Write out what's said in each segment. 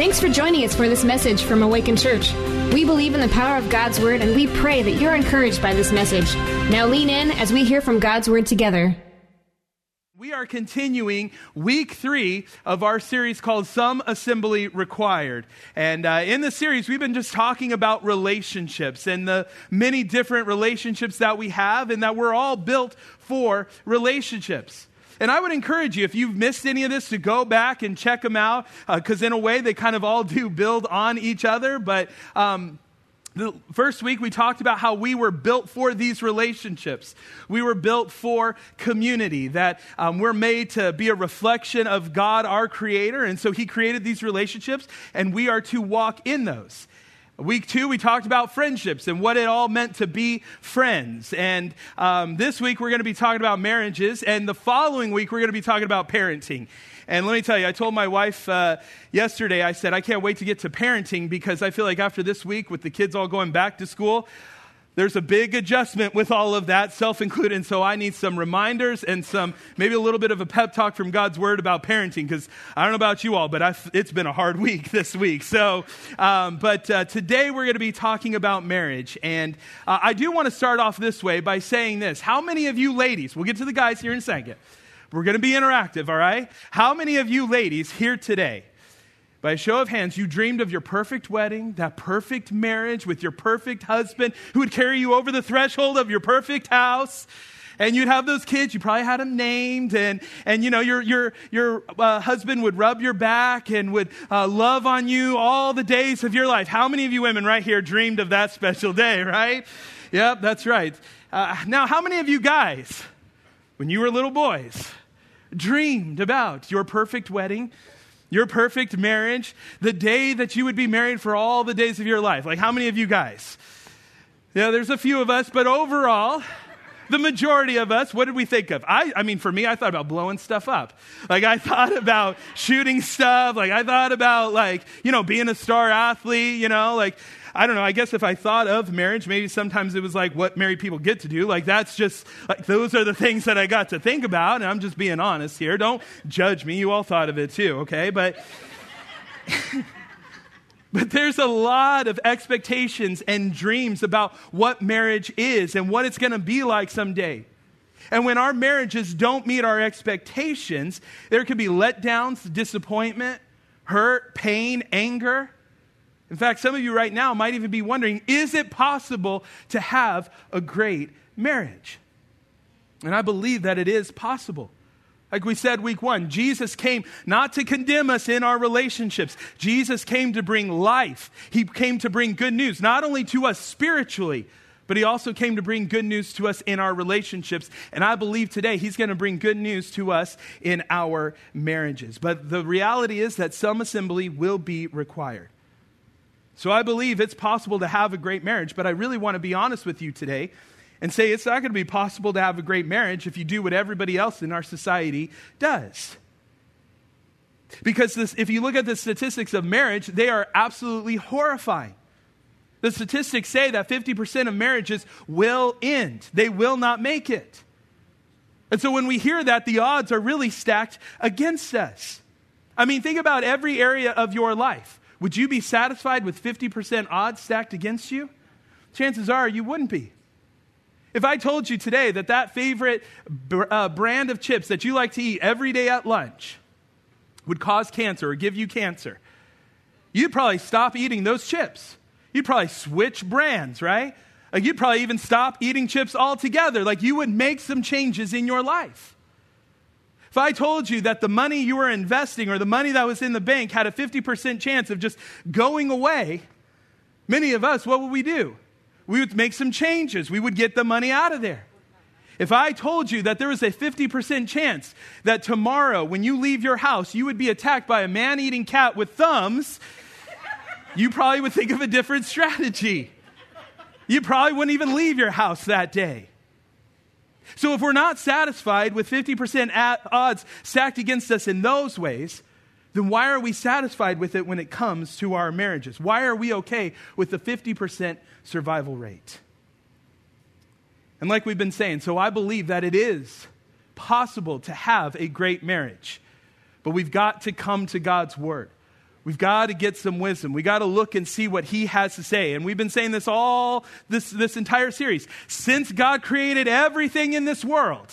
Thanks for joining us for this message from Awakened Church. We believe in the power of God's Word and we pray that you're encouraged by this message. Now lean in as we hear from God's Word together. We are continuing week three of our series called Some Assembly Required. And uh, in the series, we've been just talking about relationships and the many different relationships that we have, and that we're all built for relationships. And I would encourage you, if you've missed any of this, to go back and check them out, because uh, in a way, they kind of all do build on each other. But um, the first week, we talked about how we were built for these relationships. We were built for community, that um, we're made to be a reflection of God, our Creator. And so He created these relationships, and we are to walk in those. Week two, we talked about friendships and what it all meant to be friends. And um, this week, we're going to be talking about marriages. And the following week, we're going to be talking about parenting. And let me tell you, I told my wife uh, yesterday, I said, I can't wait to get to parenting because I feel like after this week, with the kids all going back to school, there's a big adjustment with all of that, self included. And so I need some reminders and some, maybe a little bit of a pep talk from God's word about parenting, because I don't know about you all, but I've, it's been a hard week this week. So, um, but uh, today we're going to be talking about marriage. And uh, I do want to start off this way by saying this. How many of you ladies, we'll get to the guys here in a second, we're going to be interactive, all right? How many of you ladies here today by a show of hands, you dreamed of your perfect wedding, that perfect marriage with your perfect husband who would carry you over the threshold of your perfect house. And you'd have those kids, you probably had them named, and, and you know, your, your, your uh, husband would rub your back and would uh, love on you all the days of your life. How many of you women right here dreamed of that special day, right? Yep, that's right. Uh, now, how many of you guys, when you were little boys, dreamed about your perfect wedding? Your perfect marriage, the day that you would be married for all the days of your life. Like, how many of you guys? Yeah, there's a few of us, but overall, the majority of us, what did we think of? I, I mean, for me, I thought about blowing stuff up. Like, I thought about shooting stuff. Like, I thought about, like, you know, being a star athlete, you know, like, I don't know, I guess if I thought of marriage, maybe sometimes it was like what married people get to do. Like that's just, like those are the things that I got to think about. And I'm just being honest here. Don't judge me. You all thought of it too, okay? But. But there's a lot of expectations and dreams about what marriage is and what it's going to be like someday. And when our marriages don't meet our expectations, there can be letdowns, disappointment, hurt, pain, anger. In fact, some of you right now might even be wondering is it possible to have a great marriage? And I believe that it is possible. Like we said week one, Jesus came not to condemn us in our relationships. Jesus came to bring life. He came to bring good news, not only to us spiritually, but he also came to bring good news to us in our relationships. And I believe today he's going to bring good news to us in our marriages. But the reality is that some assembly will be required. So I believe it's possible to have a great marriage, but I really want to be honest with you today and say it's not going to be possible to have a great marriage if you do what everybody else in our society does. Because this, if you look at the statistics of marriage, they are absolutely horrifying. The statistics say that 50% of marriages will end, they will not make it. And so when we hear that, the odds are really stacked against us. I mean, think about every area of your life. Would you be satisfied with 50% odds stacked against you? Chances are you wouldn't be. If I told you today that that favorite uh, brand of chips that you like to eat every day at lunch would cause cancer or give you cancer, you'd probably stop eating those chips. You'd probably switch brands, right? Like you'd probably even stop eating chips altogether. Like you would make some changes in your life. If I told you that the money you were investing or the money that was in the bank had a 50% chance of just going away, many of us, what would we do? We would make some changes. We would get the money out of there. If I told you that there was a 50% chance that tomorrow, when you leave your house, you would be attacked by a man eating cat with thumbs, you probably would think of a different strategy. You probably wouldn't even leave your house that day. So if we're not satisfied with 50% odds stacked against us in those ways, then why are we satisfied with it when it comes to our marriages? Why are we okay with the 50% survival rate? And like we've been saying, so I believe that it is possible to have a great marriage, but we've got to come to God's Word. We've got to get some wisdom. We got to look and see what he has to say. And we've been saying this all this, this entire series. Since God created everything in this world,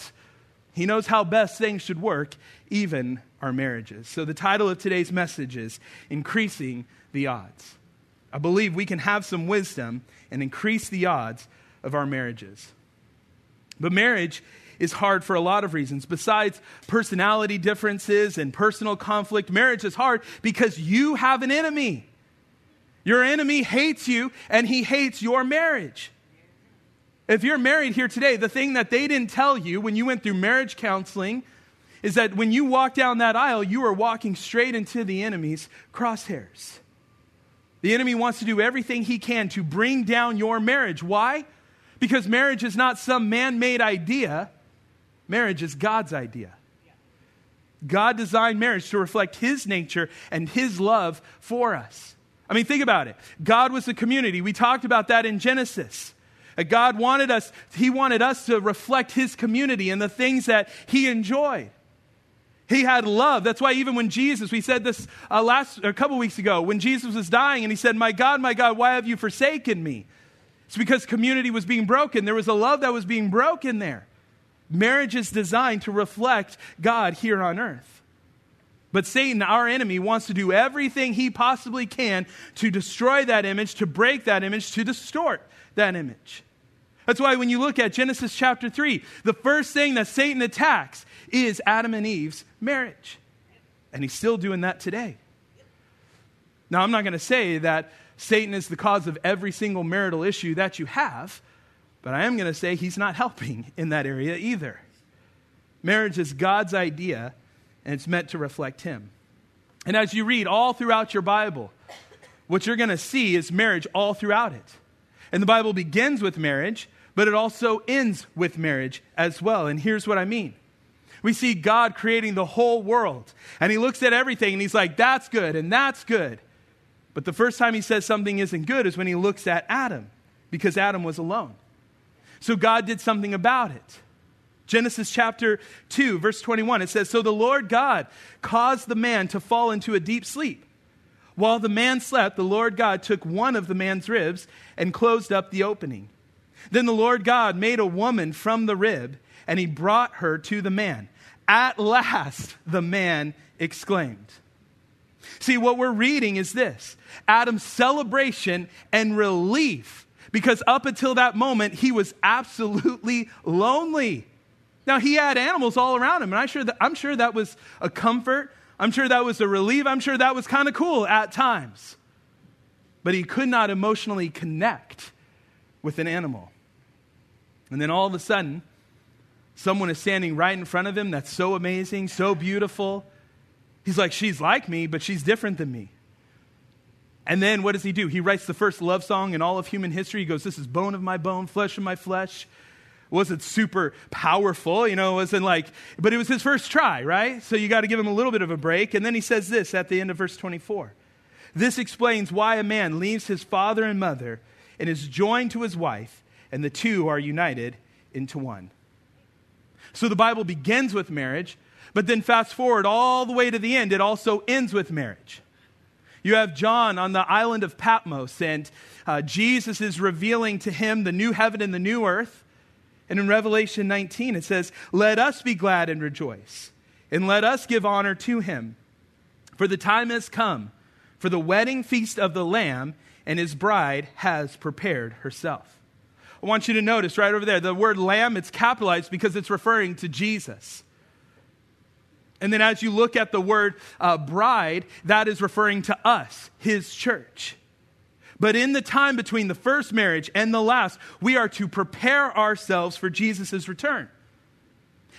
he knows how best things should work, even our marriages. So the title of today's message is Increasing the Odds. I believe we can have some wisdom and increase the odds of our marriages. But marriage is hard for a lot of reasons. Besides personality differences and personal conflict, marriage is hard because you have an enemy. Your enemy hates you and he hates your marriage. If you're married here today, the thing that they didn't tell you when you went through marriage counseling is that when you walk down that aisle, you are walking straight into the enemy's crosshairs. The enemy wants to do everything he can to bring down your marriage. Why? Because marriage is not some man made idea, marriage is God's idea. God designed marriage to reflect his nature and his love for us. I mean, think about it. God was the community. We talked about that in Genesis. God wanted us, he wanted us to reflect his community and the things that he enjoyed. He had love. That's why even when Jesus, we said this uh, last a couple weeks ago, when Jesus was dying and he said, "My God, my God, why have you forsaken me?" It's because community was being broken. There was a love that was being broken there. Marriage is designed to reflect God here on earth. But Satan, our enemy, wants to do everything he possibly can to destroy that image, to break that image, to distort that image. That's why when you look at Genesis chapter 3, the first thing that Satan attacks is Adam and Eve's marriage. And he's still doing that today. Now, I'm not going to say that Satan is the cause of every single marital issue that you have, but I am going to say he's not helping in that area either. Marriage is God's idea, and it's meant to reflect him. And as you read all throughout your Bible, what you're going to see is marriage all throughout it. And the Bible begins with marriage, but it also ends with marriage as well. And here's what I mean we see God creating the whole world. And he looks at everything and he's like, that's good and that's good. But the first time he says something isn't good is when he looks at Adam, because Adam was alone. So God did something about it. Genesis chapter 2, verse 21, it says So the Lord God caused the man to fall into a deep sleep. While the man slept, the Lord God took one of the man's ribs and closed up the opening. Then the Lord God made a woman from the rib and he brought her to the man. At last, the man exclaimed. See, what we're reading is this Adam's celebration and relief, because up until that moment, he was absolutely lonely. Now, he had animals all around him, and I'm sure that, I'm sure that was a comfort. I'm sure that was a relief. I'm sure that was kind of cool at times. But he could not emotionally connect with an animal. And then all of a sudden, someone is standing right in front of him that's so amazing, so beautiful. He's like, she's like me, but she's different than me. And then what does he do? He writes the first love song in all of human history. He goes, This is bone of my bone, flesh of my flesh. wasn't super powerful, you know, it wasn't like, but it was his first try, right? So you got to give him a little bit of a break. And then he says this at the end of verse 24. This explains why a man leaves his father and mother and is joined to his wife, and the two are united into one. So the Bible begins with marriage, but then fast forward all the way to the end, it also ends with marriage. You have John on the island of Patmos, and uh, Jesus is revealing to him the new heaven and the new earth. And in Revelation 19, it says, Let us be glad and rejoice, and let us give honor to him. For the time has come for the wedding feast of the Lamb, and his bride has prepared herself. I want you to notice right over there the word lamb, it's capitalized because it's referring to Jesus. And then as you look at the word uh, bride, that is referring to us, his church. But in the time between the first marriage and the last, we are to prepare ourselves for Jesus' return.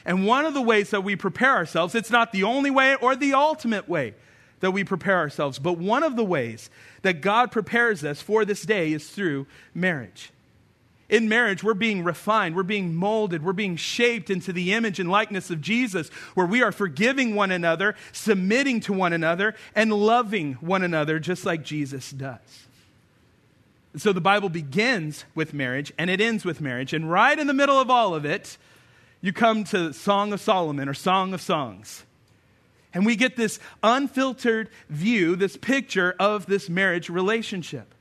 And one of the ways that we prepare ourselves, it's not the only way or the ultimate way that we prepare ourselves, but one of the ways that God prepares us for this day is through marriage. In marriage, we're being refined, we're being molded, we're being shaped into the image and likeness of Jesus, where we are forgiving one another, submitting to one another, and loving one another just like Jesus does. So the Bible begins with marriage and it ends with marriage. And right in the middle of all of it, you come to Song of Solomon or Song of Songs. And we get this unfiltered view, this picture of this marriage relationship.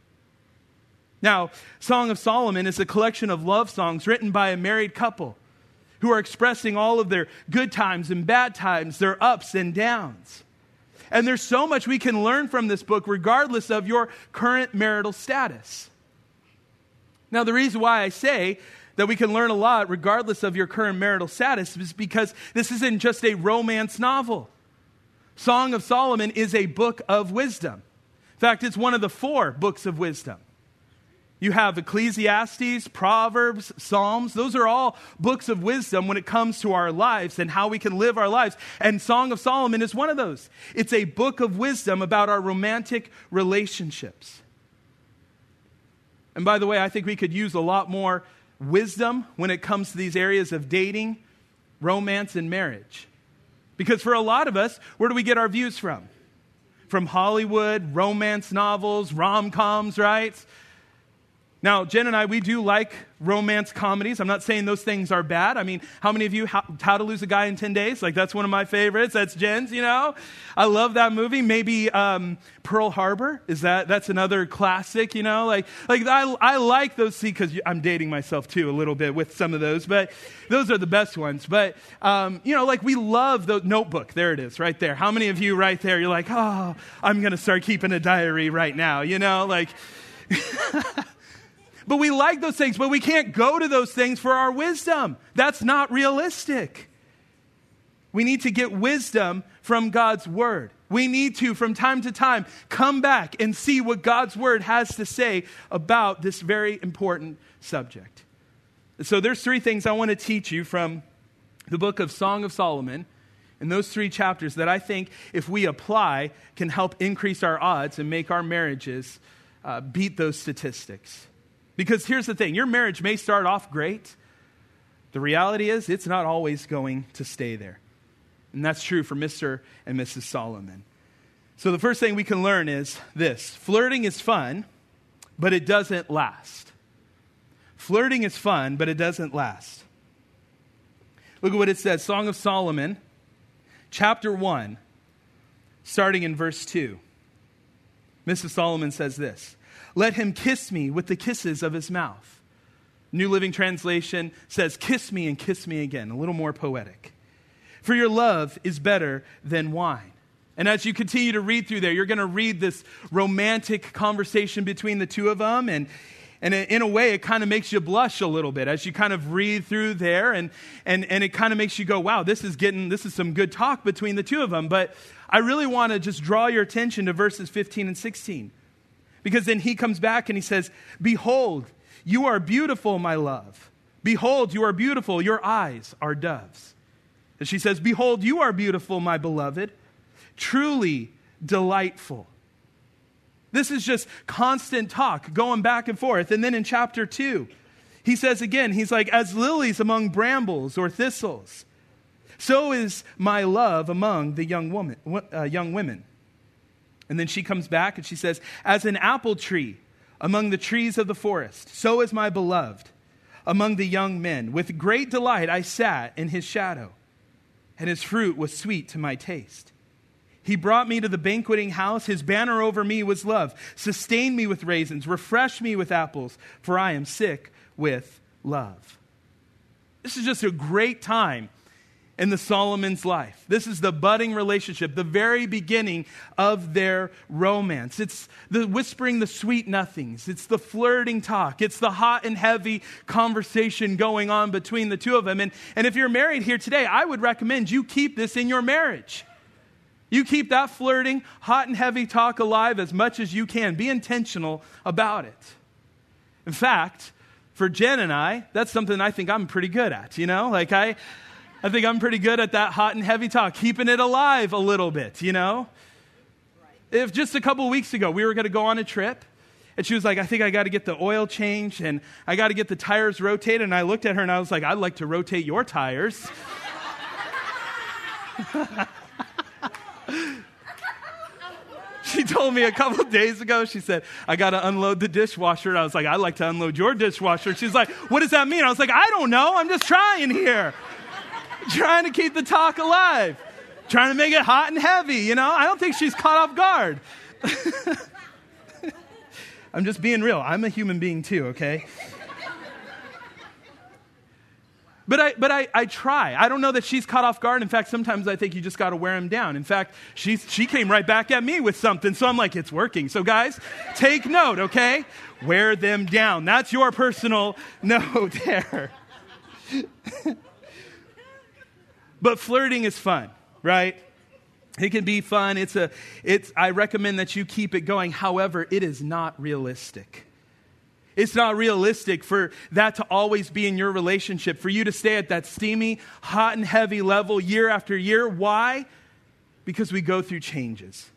Now, Song of Solomon is a collection of love songs written by a married couple who are expressing all of their good times and bad times, their ups and downs. And there's so much we can learn from this book, regardless of your current marital status. Now, the reason why I say that we can learn a lot, regardless of your current marital status, is because this isn't just a romance novel. Song of Solomon is a book of wisdom. In fact, it's one of the four books of wisdom. You have Ecclesiastes, Proverbs, Psalms. Those are all books of wisdom when it comes to our lives and how we can live our lives. And Song of Solomon is one of those. It's a book of wisdom about our romantic relationships. And by the way, I think we could use a lot more wisdom when it comes to these areas of dating, romance, and marriage. Because for a lot of us, where do we get our views from? From Hollywood, romance novels, rom coms, right? Now, Jen and I, we do like romance comedies. I'm not saying those things are bad. I mean, how many of you, How, how, to Lose a Guy in 10 Days? Like, that's one of my favorites. That's Jen's, you know? I love that movie. Maybe um, Pearl Harbor. Is that, that's another classic, you know? Like, like I, I like those, see, because I'm dating myself too a little bit with some of those, but those are the best ones. But, um, you know, like we love the notebook. There it is, right there. How many of you right there, you're like, oh, I'm going to start keeping a diary right now, you know? Like, But we like those things, but we can't go to those things for our wisdom. That's not realistic. We need to get wisdom from God's word. We need to, from time to time, come back and see what God's word has to say about this very important subject. So, there's three things I want to teach you from the book of Song of Solomon in those three chapters that I think, if we apply, can help increase our odds and make our marriages uh, beat those statistics. Because here's the thing your marriage may start off great. The reality is, it's not always going to stay there. And that's true for Mr. and Mrs. Solomon. So, the first thing we can learn is this flirting is fun, but it doesn't last. Flirting is fun, but it doesn't last. Look at what it says Song of Solomon, chapter 1, starting in verse 2. Mrs. Solomon says this let him kiss me with the kisses of his mouth. New Living Translation says, Kiss me and kiss me again, a little more poetic. For your love is better than wine. And as you continue to read through there, you're going to read this romantic conversation between the two of them. And, and in a way, it kind of makes you blush a little bit as you kind of read through there. And, and, and it kind of makes you go, wow, this is getting, this is some good talk between the two of them. But I really want to just draw your attention to verses 15 and 16. Because then he comes back and he says, Behold, you are beautiful, my love. Behold, you are beautiful. Your eyes are doves. And she says, Behold, you are beautiful, my beloved. Truly delightful. This is just constant talk going back and forth. And then in chapter 2, he says again, he's like, As lilies among brambles or thistles, so is my love among the young, woman, uh, young women. And then she comes back and she says, As an apple tree among the trees of the forest, so is my beloved among the young men. With great delight I sat in his shadow, and his fruit was sweet to my taste. He brought me to the banqueting house. His banner over me was love. Sustain me with raisins. Refresh me with apples, for I am sick with love. This is just a great time in the Solomon's life. This is the budding relationship, the very beginning of their romance. It's the whispering the sweet nothings, it's the flirting talk, it's the hot and heavy conversation going on between the two of them. And, and if you're married here today, I would recommend you keep this in your marriage. You keep that flirting, hot and heavy talk alive as much as you can. Be intentional about it. In fact, for Jen and I, that's something I think I'm pretty good at, you know? Like I I think I'm pretty good at that hot and heavy talk, keeping it alive a little bit, you know? If just a couple weeks ago we were going to go on a trip, and she was like, I think I got to get the oil changed and I got to get the tires rotated. And I looked at her and I was like, I'd like to rotate your tires. she told me a couple days ago, she said, I got to unload the dishwasher. And I was like, I'd like to unload your dishwasher. She's like, What does that mean? I was like, I don't know. I'm just trying here trying to keep the talk alive. trying to make it hot and heavy, you know? I don't think she's caught off guard. I'm just being real. I'm a human being too, okay? But I, but I, I try. I don't know that she's caught off guard. In fact, sometimes I think you just got to wear him down. In fact, she's, she came right back at me with something. So I'm like, it's working. So, guys, take note, okay? Wear them down. That's your personal note there. but flirting is fun, right? It can be fun. It's a, it's, I recommend that you keep it going. However, it is not realistic. It's not realistic for that to always be in your relationship, for you to stay at that steamy, hot, and heavy level year after year. Why? Because we go through changes.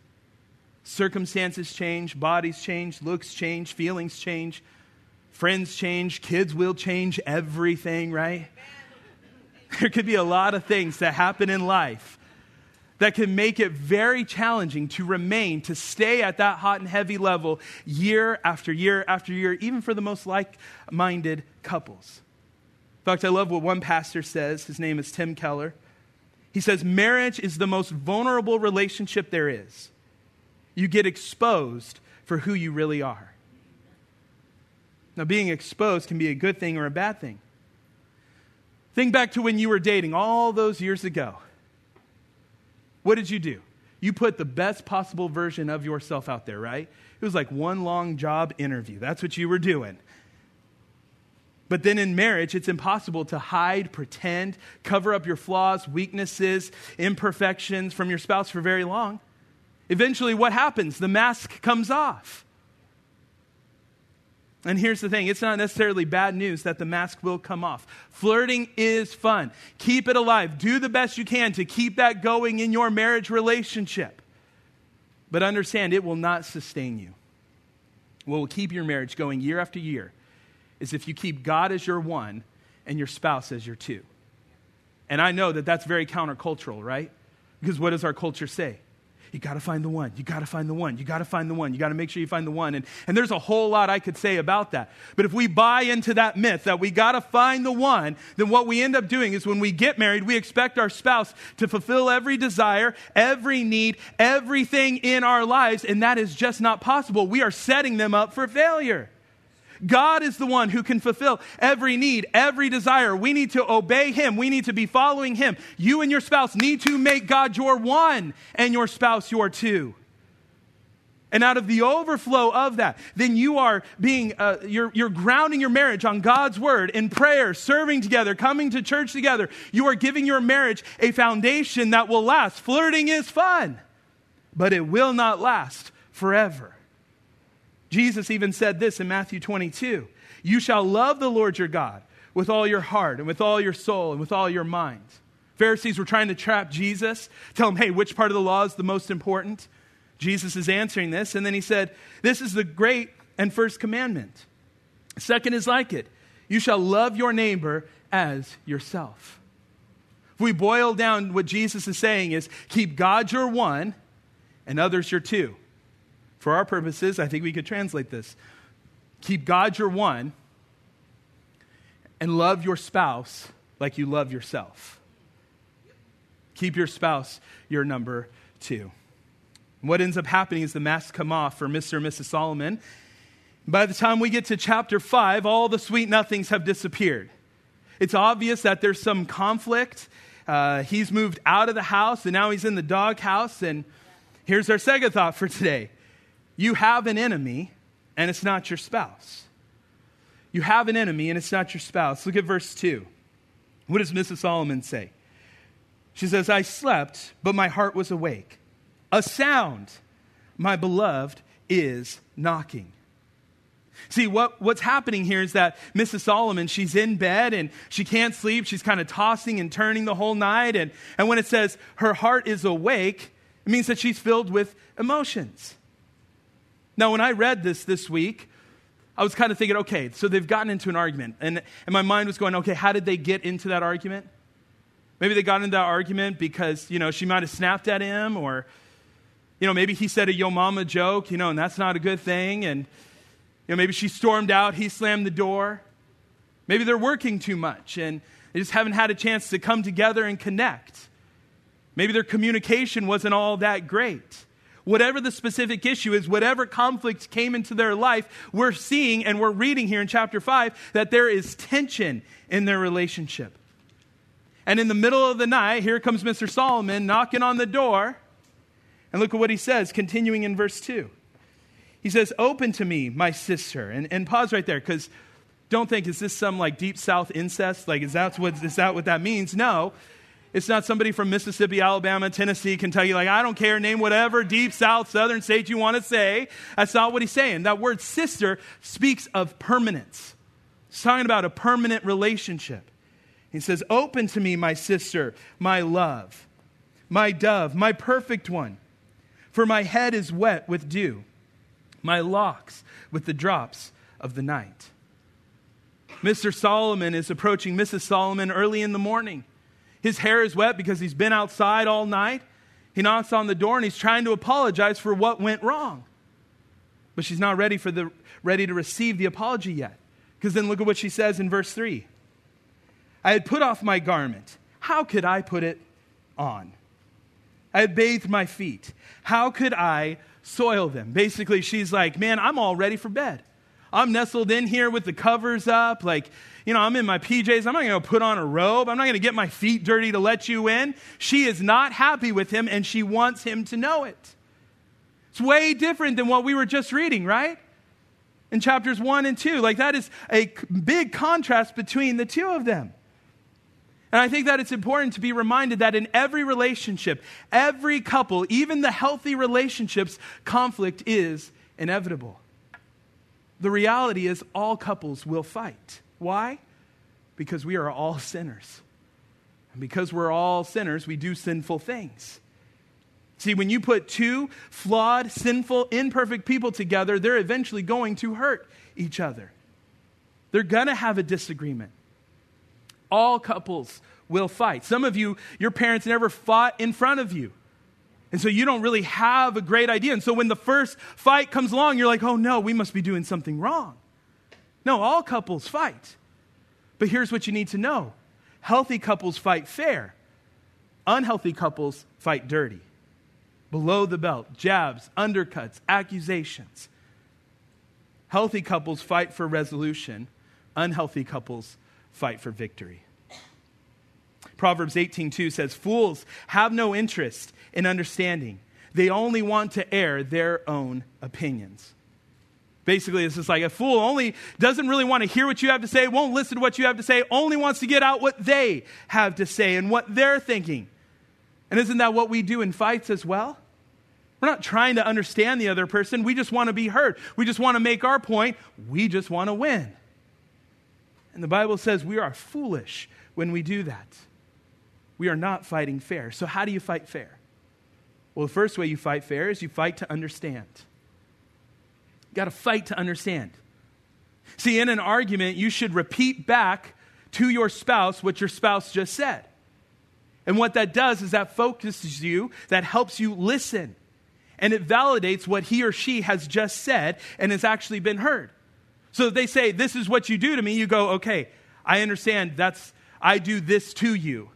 Circumstances change, bodies change, looks change, feelings change, friends change, kids will change, everything, right? There could be a lot of things that happen in life that can make it very challenging to remain, to stay at that hot and heavy level year after year after year, even for the most like minded couples. In fact, I love what one pastor says. His name is Tim Keller. He says, Marriage is the most vulnerable relationship there is. You get exposed for who you really are. Now, being exposed can be a good thing or a bad thing. Think back to when you were dating all those years ago. What did you do? You put the best possible version of yourself out there, right? It was like one long job interview. That's what you were doing. But then in marriage, it's impossible to hide, pretend, cover up your flaws, weaknesses, imperfections from your spouse for very long. Eventually, what happens? The mask comes off. And here's the thing it's not necessarily bad news that the mask will come off. Flirting is fun. Keep it alive. Do the best you can to keep that going in your marriage relationship. But understand it will not sustain you. What will keep your marriage going year after year is if you keep God as your one and your spouse as your two. And I know that that's very countercultural, right? Because what does our culture say? You got to find the one. You got to find the one. You got to find the one. You got to make sure you find the one. And, and there's a whole lot I could say about that. But if we buy into that myth that we got to find the one, then what we end up doing is when we get married, we expect our spouse to fulfill every desire, every need, everything in our lives. And that is just not possible. We are setting them up for failure. God is the one who can fulfill every need, every desire. We need to obey Him. We need to be following Him. You and your spouse need to make God your one and your spouse your two. And out of the overflow of that, then you are being, uh, you're, you're grounding your marriage on God's word in prayer, serving together, coming to church together. You are giving your marriage a foundation that will last. Flirting is fun, but it will not last forever. Jesus even said this in Matthew 22 You shall love the Lord your God with all your heart and with all your soul and with all your mind. Pharisees were trying to trap Jesus, tell him, hey, which part of the law is the most important? Jesus is answering this, and then he said, This is the great and first commandment. Second is like it you shall love your neighbor as yourself. If we boil down what Jesus is saying is keep God your one and others your two. For our purposes, I think we could translate this keep God your one and love your spouse like you love yourself. Keep your spouse your number two. what ends up happening is the masks come off for Mr. and Mrs. Solomon. By the time we get to chapter five, all the sweet nothings have disappeared. It's obvious that there's some conflict. Uh, he's moved out of the house and now he's in the doghouse. And here's our second thought for today you have an enemy, and it's not your spouse. You have an enemy, and it's not your spouse. Look at verse 2. What does Mrs. Solomon say? She says, I slept, but my heart was awake. A sound, my beloved, is knocking. See, what, what's happening here is that Mrs. Solomon, she's in bed and she can't sleep. She's kind of tossing and turning the whole night. And, and when it says her heart is awake, it means that she's filled with emotions. Now, when I read this this week, I was kind of thinking, okay, so they've gotten into an argument. And, and my mind was going, okay, how did they get into that argument? Maybe they got into that argument because, you know, she might have snapped at him or, you know, maybe he said a yo mama joke, you know, and that's not a good thing. And, you know, maybe she stormed out, he slammed the door. Maybe they're working too much and they just haven't had a chance to come together and connect. Maybe their communication wasn't all that great. Whatever the specific issue is, whatever conflict came into their life, we're seeing and we're reading here in chapter 5 that there is tension in their relationship. And in the middle of the night, here comes Mr. Solomon knocking on the door. And look at what he says, continuing in verse 2. He says, Open to me, my sister. And, and pause right there, because don't think, is this some like deep south incest? Like, is that, what, is that what that means? No. It's not somebody from Mississippi, Alabama, Tennessee, Kentucky, like, I don't care, name whatever deep south, southern state you want to say. That's not what he's saying. That word sister speaks of permanence. He's talking about a permanent relationship. He says, Open to me, my sister, my love, my dove, my perfect one. For my head is wet with dew, my locks with the drops of the night. Mr. Solomon is approaching Mrs. Solomon early in the morning. His hair is wet because he's been outside all night. He knocks on the door and he's trying to apologize for what went wrong. But she's not ready, for the, ready to receive the apology yet. Because then look at what she says in verse 3 I had put off my garment. How could I put it on? I had bathed my feet. How could I soil them? Basically, she's like, Man, I'm all ready for bed. I'm nestled in here with the covers up. Like, you know, I'm in my PJs. I'm not going to put on a robe. I'm not going to get my feet dirty to let you in. She is not happy with him and she wants him to know it. It's way different than what we were just reading, right? In chapters one and two. Like, that is a big contrast between the two of them. And I think that it's important to be reminded that in every relationship, every couple, even the healthy relationships, conflict is inevitable. The reality is, all couples will fight. Why? Because we are all sinners. And because we're all sinners, we do sinful things. See, when you put two flawed, sinful, imperfect people together, they're eventually going to hurt each other. They're going to have a disagreement. All couples will fight. Some of you, your parents never fought in front of you. And so you don't really have a great idea. And so when the first fight comes along, you're like, oh no, we must be doing something wrong. No, all couples fight. But here's what you need to know healthy couples fight fair, unhealthy couples fight dirty. Below the belt, jabs, undercuts, accusations. Healthy couples fight for resolution, unhealthy couples fight for victory. Proverbs 18:2 says, "Fools have no interest in understanding. They only want to air their own opinions." Basically, it's just like a fool only doesn't really want to hear what you have to say, won't listen to what you have to say, only wants to get out what they have to say and what they're thinking. And isn't that what we do in fights as well? We're not trying to understand the other person. We just want to be heard. We just want to make our point. We just want to win. And the Bible says we are foolish when we do that. We are not fighting fair. So, how do you fight fair? Well, the first way you fight fair is you fight to understand. You got to fight to understand. See, in an argument, you should repeat back to your spouse what your spouse just said. And what that does is that focuses you, that helps you listen. And it validates what he or she has just said and has actually been heard. So if they say, This is what you do to me, you go, Okay, I understand that's, I do this to you.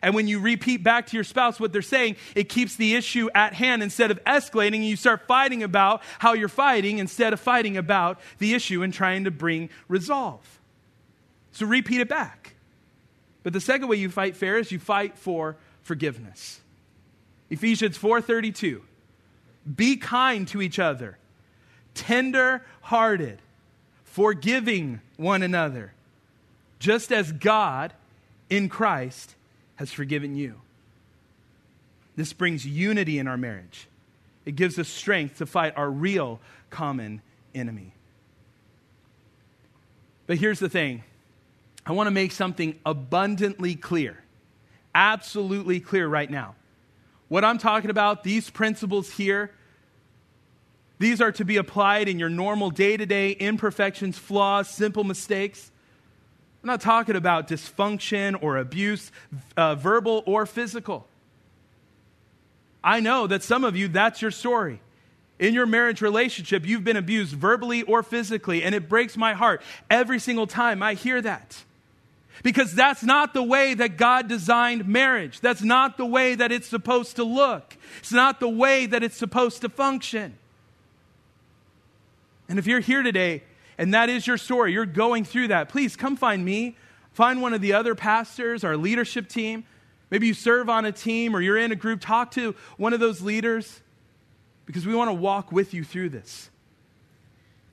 And when you repeat back to your spouse what they're saying, it keeps the issue at hand instead of escalating, and you start fighting about how you're fighting instead of fighting about the issue and trying to bring resolve. So repeat it back. But the second way you fight fair is you fight for forgiveness. Ephesians 4:32. Be kind to each other, tender-hearted, forgiving one another, just as God in Christ has forgiven you. This brings unity in our marriage. It gives us strength to fight our real common enemy. But here's the thing I want to make something abundantly clear, absolutely clear right now. What I'm talking about, these principles here, these are to be applied in your normal day to day imperfections, flaws, simple mistakes. I'm not talking about dysfunction or abuse, uh, verbal or physical. I know that some of you, that's your story. In your marriage relationship, you've been abused verbally or physically, and it breaks my heart every single time I hear that. Because that's not the way that God designed marriage. That's not the way that it's supposed to look. It's not the way that it's supposed to function. And if you're here today and that is your story, you're going through that, please come find me. Find one of the other pastors, our leadership team. Maybe you serve on a team or you're in a group. Talk to one of those leaders because we want to walk with you through this.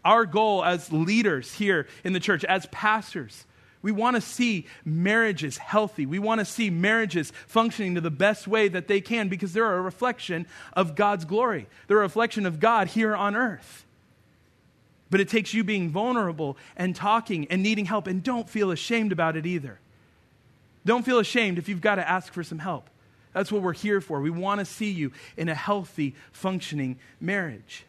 Our goal as leaders here in the church, as pastors, we want to see marriages healthy. We want to see marriages functioning to the best way that they can because they're a reflection of God's glory. They're a reflection of God here on earth. But it takes you being vulnerable and talking and needing help, and don't feel ashamed about it either. Don't feel ashamed if you've got to ask for some help. That's what we're here for. We want to see you in a healthy, functioning marriage.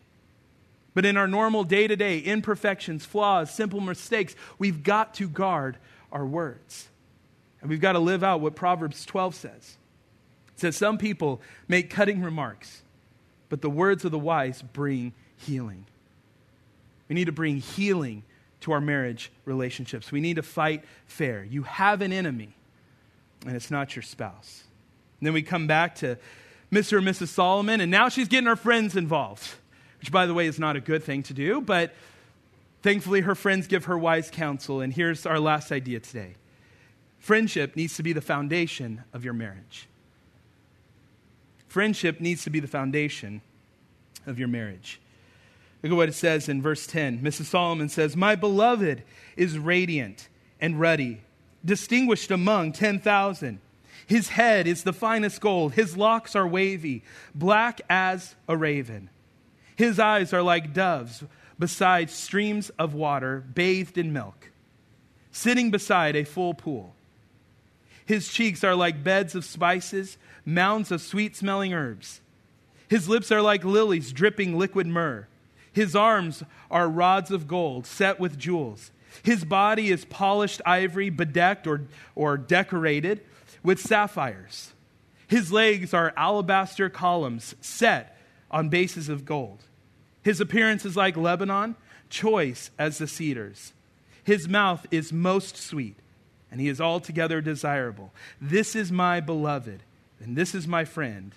But in our normal day to day imperfections, flaws, simple mistakes, we've got to guard our words. And we've got to live out what Proverbs 12 says. It says, Some people make cutting remarks, but the words of the wise bring healing. We need to bring healing to our marriage relationships. We need to fight fair. You have an enemy, and it's not your spouse. And then we come back to Mr. and Mrs. Solomon, and now she's getting her friends involved which, by the way, is not a good thing to do, but thankfully her friends give her wise counsel. And here's our last idea today friendship needs to be the foundation of your marriage. Friendship needs to be the foundation of your marriage. Look at what it says in verse 10. Mrs. Solomon says, My beloved is radiant and ruddy, distinguished among 10,000. His head is the finest gold, his locks are wavy, black as a raven. His eyes are like doves beside streams of water, bathed in milk, sitting beside a full pool. His cheeks are like beds of spices, mounds of sweet smelling herbs. His lips are like lilies dripping liquid myrrh. His arms are rods of gold set with jewels. His body is polished ivory, bedecked or, or decorated with sapphires. His legs are alabaster columns set on bases of gold. His appearance is like Lebanon, choice as the cedars. His mouth is most sweet, and he is altogether desirable. This is my beloved, and this is my friend,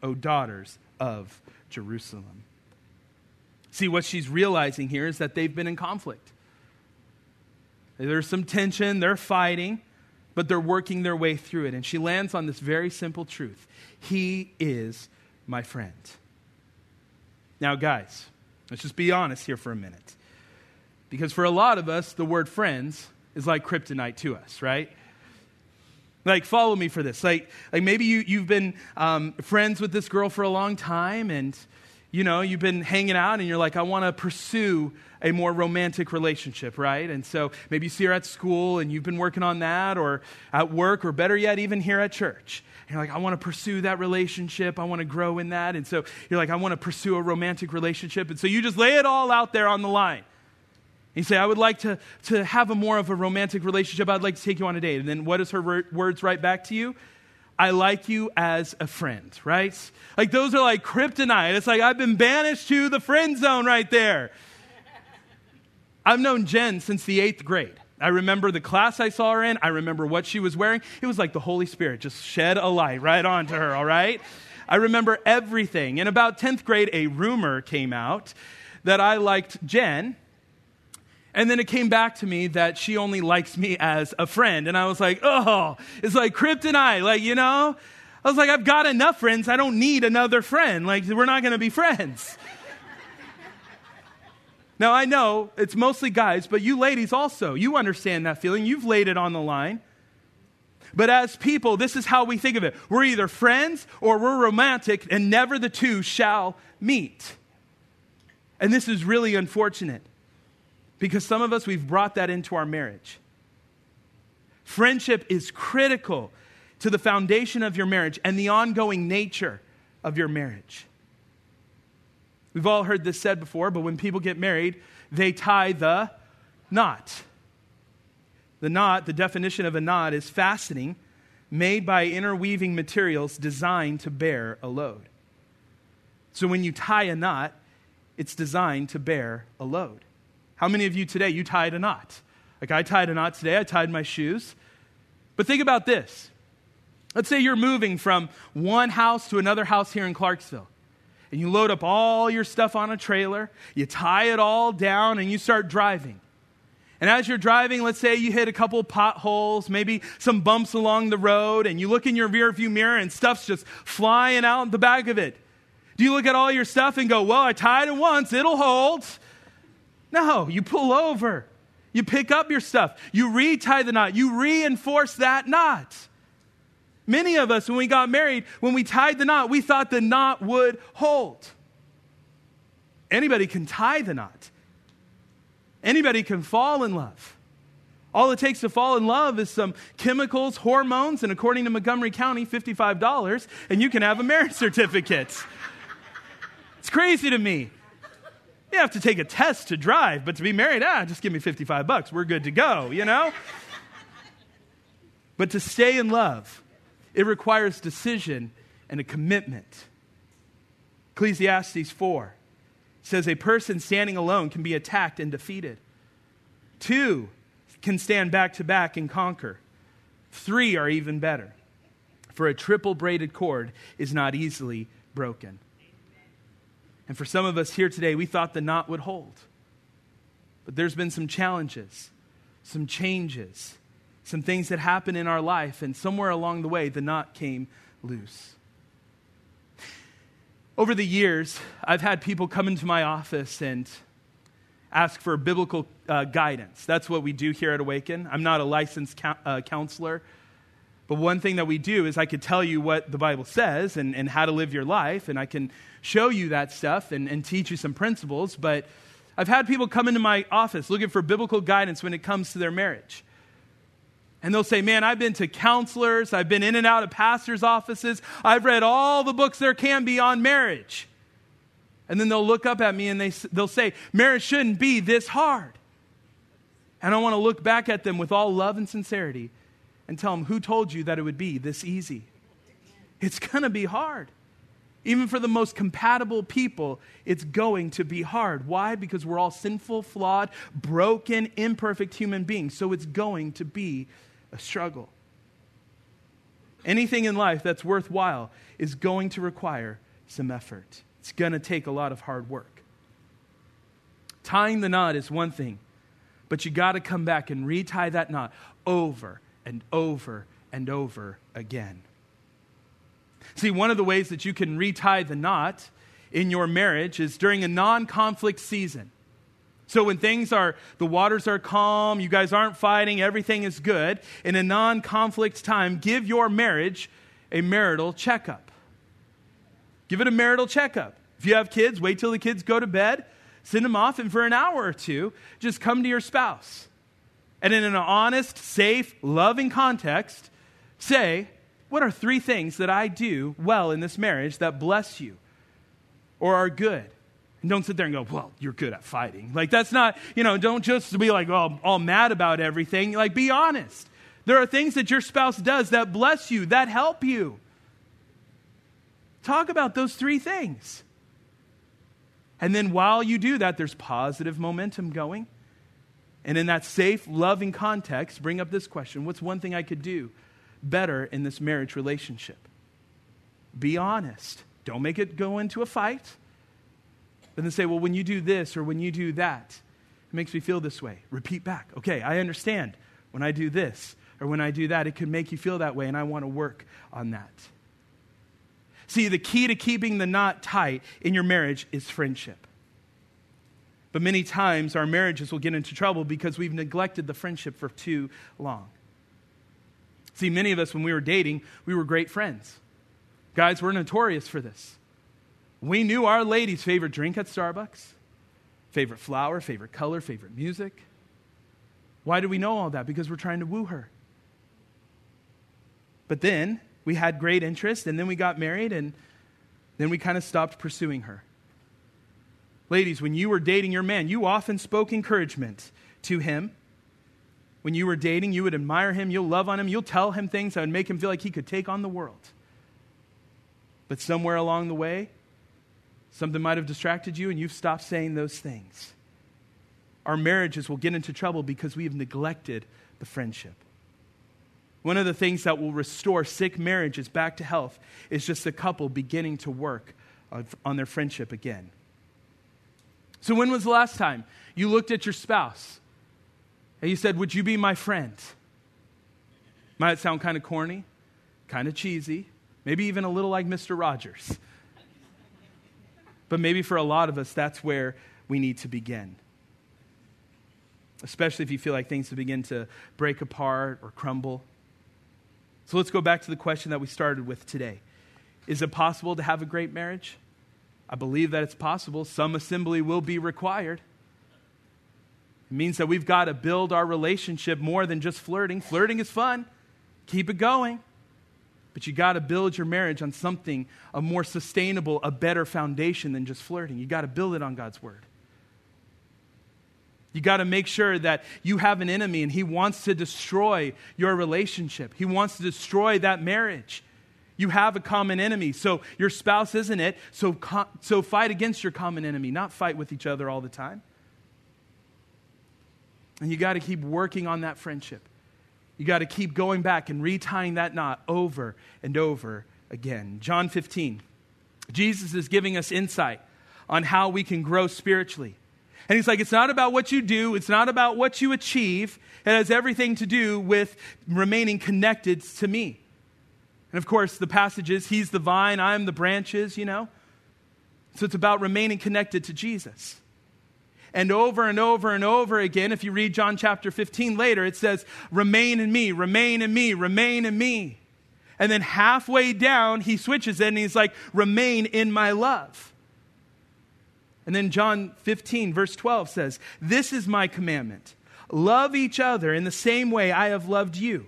O daughters of Jerusalem. See, what she's realizing here is that they've been in conflict. There's some tension, they're fighting, but they're working their way through it. And she lands on this very simple truth He is my friend. Now, guys, let's just be honest here for a minute. Because for a lot of us, the word friends is like kryptonite to us, right? Like, follow me for this. Like, like maybe you, you've been um, friends with this girl for a long time and, you know, you've been hanging out and you're like, I want to pursue a more romantic relationship, right? And so maybe you see her at school and you've been working on that or at work or better yet, even here at church you're like, I want to pursue that relationship. I want to grow in that. And so you're like, I want to pursue a romantic relationship. And so you just lay it all out there on the line. You say, I would like to, to have a more of a romantic relationship. I'd like to take you on a date. And then what does her words write back to you? I like you as a friend, right? Like those are like kryptonite. It's like I've been banished to the friend zone right there. I've known Jen since the eighth grade. I remember the class I saw her in. I remember what she was wearing. It was like the Holy Spirit just shed a light right onto her, all right? I remember everything. In about 10th grade, a rumor came out that I liked Jen. And then it came back to me that she only likes me as a friend. And I was like, oh, it's like kryptonite. Like, you know? I was like, I've got enough friends. I don't need another friend. Like, we're not going to be friends. Now, I know it's mostly guys, but you ladies also, you understand that feeling. You've laid it on the line. But as people, this is how we think of it we're either friends or we're romantic, and never the two shall meet. And this is really unfortunate because some of us, we've brought that into our marriage. Friendship is critical to the foundation of your marriage and the ongoing nature of your marriage. We've all heard this said before, but when people get married, they tie the knot. The knot, the definition of a knot, is fastening made by interweaving materials designed to bear a load. So when you tie a knot, it's designed to bear a load. How many of you today, you tied a knot? Like I tied a knot today, I tied my shoes. But think about this. Let's say you're moving from one house to another house here in Clarksville. And you load up all your stuff on a trailer, you tie it all down, and you start driving. And as you're driving, let's say you hit a couple potholes, maybe some bumps along the road, and you look in your rearview mirror and stuff's just flying out the back of it. Do you look at all your stuff and go, Well, I tied it once, it'll hold? No, you pull over. You pick up your stuff. You retie the knot. You reinforce that knot. Many of us, when we got married, when we tied the knot, we thought the knot would hold. Anybody can tie the knot, anybody can fall in love. All it takes to fall in love is some chemicals, hormones, and according to Montgomery County, $55, and you can have a marriage certificate. It's crazy to me. You have to take a test to drive, but to be married, ah, just give me 55 bucks. We're good to go, you know? but to stay in love, it requires decision and a commitment. Ecclesiastes 4 says a person standing alone can be attacked and defeated. Two can stand back to back and conquer. Three are even better. For a triple braided cord is not easily broken. And for some of us here today, we thought the knot would hold. But there's been some challenges, some changes, some things that happened in our life, and somewhere along the way, the knot came loose. Over the years, I've had people come into my office and ask for biblical uh, guidance. That's what we do here at Awaken. I'm not a licensed uh, counselor. But one thing that we do is I could tell you what the Bible says and, and how to live your life, and I can show you that stuff and, and teach you some principles. But I've had people come into my office looking for biblical guidance when it comes to their marriage. And they'll say, Man, I've been to counselors, I've been in and out of pastors' offices, I've read all the books there can be on marriage. And then they'll look up at me and they, they'll say, Marriage shouldn't be this hard. And I want to look back at them with all love and sincerity and tell them, Who told you that it would be this easy? It's going to be hard. Even for the most compatible people, it's going to be hard. Why? Because we're all sinful, flawed, broken, imperfect human beings. So it's going to be a struggle. Anything in life that's worthwhile is going to require some effort. It's going to take a lot of hard work. Tying the knot is one thing, but you got to come back and retie that knot over and over and over again. See, one of the ways that you can retie the knot in your marriage is during a non conflict season. So when things are, the waters are calm, you guys aren't fighting, everything is good, in a non conflict time, give your marriage a marital checkup. Give it a marital checkup. If you have kids, wait till the kids go to bed, send them off, and for an hour or two, just come to your spouse and in an honest, safe, loving context, say, What are three things that I do well in this marriage that bless you or are good? And don't sit there and go, Well, you're good at fighting. Like, that's not, you know, don't just be like, all, all mad about everything. Like, be honest. There are things that your spouse does that bless you, that help you. Talk about those three things. And then while you do that, there's positive momentum going. And in that safe, loving context, bring up this question What's one thing I could do better in this marriage relationship? Be honest. Don't make it go into a fight. But then say, Well, when you do this or when you do that, it makes me feel this way. Repeat back. Okay, I understand. When I do this or when I do that, it can make you feel that way, and I want to work on that. See, the key to keeping the knot tight in your marriage is friendship. But many times our marriages will get into trouble because we've neglected the friendship for too long. See, many of us, when we were dating, we were great friends. Guys, we're notorious for this. We knew our lady's favorite drink at Starbucks, favorite flower, favorite color, favorite music. Why do we know all that? Because we're trying to woo her. But then we had great interest, and then we got married, and then we kind of stopped pursuing her. Ladies, when you were dating your man, you often spoke encouragement to him. When you were dating, you would admire him, you'll love on him, you'll tell him things that would make him feel like he could take on the world. But somewhere along the way, something might have distracted you and you've stopped saying those things. Our marriages will get into trouble because we have neglected the friendship. One of the things that will restore sick marriages back to health is just a couple beginning to work on their friendship again. So, when was the last time you looked at your spouse and you said, Would you be my friend? Might sound kind of corny, kind of cheesy, maybe even a little like Mr. Rogers. But maybe for a lot of us, that's where we need to begin. Especially if you feel like things begin to break apart or crumble. So let's go back to the question that we started with today. Is it possible to have a great marriage? I believe that it's possible. Some assembly will be required. It means that we've got to build our relationship more than just flirting. Flirting is fun, keep it going. But you got to build your marriage on something, a more sustainable, a better foundation than just flirting. You got to build it on God's word. You got to make sure that you have an enemy and he wants to destroy your relationship. He wants to destroy that marriage. You have a common enemy. So your spouse isn't it. So, so fight against your common enemy, not fight with each other all the time. And you got to keep working on that friendship. You got to keep going back and retying that knot over and over again. John 15. Jesus is giving us insight on how we can grow spiritually. And he's like, it's not about what you do, it's not about what you achieve. It has everything to do with remaining connected to me. And of course, the passage is, He's the vine, I'm the branches, you know? So it's about remaining connected to Jesus. And over and over and over again, if you read John chapter 15 later, it says, Remain in me, remain in me, remain in me. And then halfway down, he switches it and he's like, Remain in my love. And then John 15, verse 12 says, This is my commandment love each other in the same way I have loved you.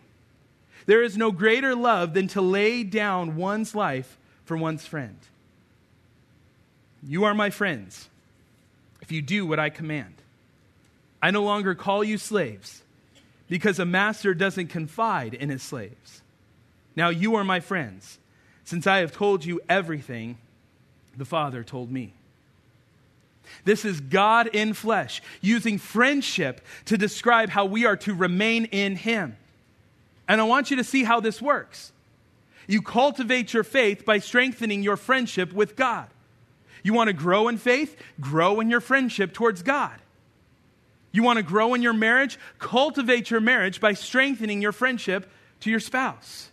There is no greater love than to lay down one's life for one's friend. You are my friends if you do what I command. I no longer call you slaves because a master doesn't confide in his slaves. Now you are my friends, since I have told you everything the Father told me. This is God in flesh, using friendship to describe how we are to remain in Him. And I want you to see how this works. You cultivate your faith by strengthening your friendship with God. You want to grow in faith? Grow in your friendship towards God. You want to grow in your marriage? Cultivate your marriage by strengthening your friendship to your spouse.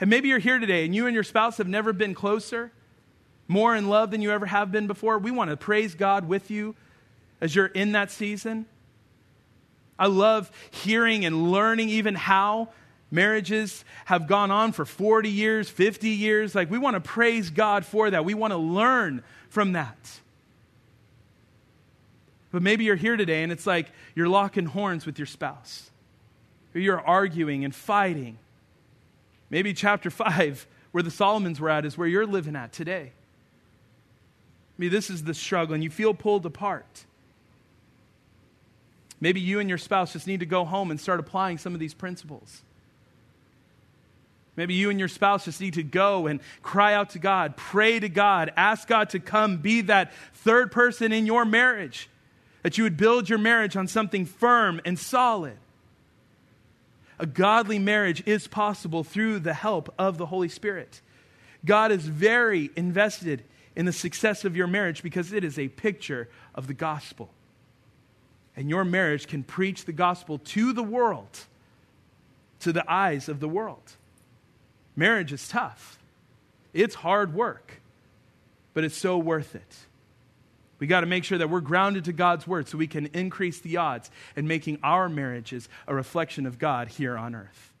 And maybe you're here today and you and your spouse have never been closer, more in love than you ever have been before. We want to praise God with you as you're in that season. I love hearing and learning even how Marriages have gone on for 40 years, 50 years. Like, we want to praise God for that. We want to learn from that. But maybe you're here today and it's like you're locking horns with your spouse, or you're arguing and fighting. Maybe chapter 5, where the Solomons were at, is where you're living at today. Maybe this is the struggle and you feel pulled apart. Maybe you and your spouse just need to go home and start applying some of these principles. Maybe you and your spouse just need to go and cry out to God, pray to God, ask God to come be that third person in your marriage, that you would build your marriage on something firm and solid. A godly marriage is possible through the help of the Holy Spirit. God is very invested in the success of your marriage because it is a picture of the gospel. And your marriage can preach the gospel to the world, to the eyes of the world. Marriage is tough, it's hard work, but it's so worth it. We got to make sure that we're grounded to God's word so we can increase the odds in making our marriages a reflection of God here on earth.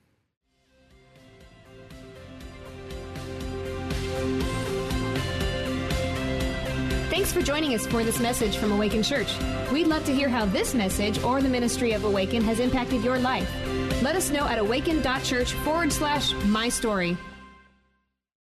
Thanks for joining us for this message from Awaken Church. We'd love to hear how this message or the ministry of Awaken has impacted your life. Let us know at awaken.church forward slash my story.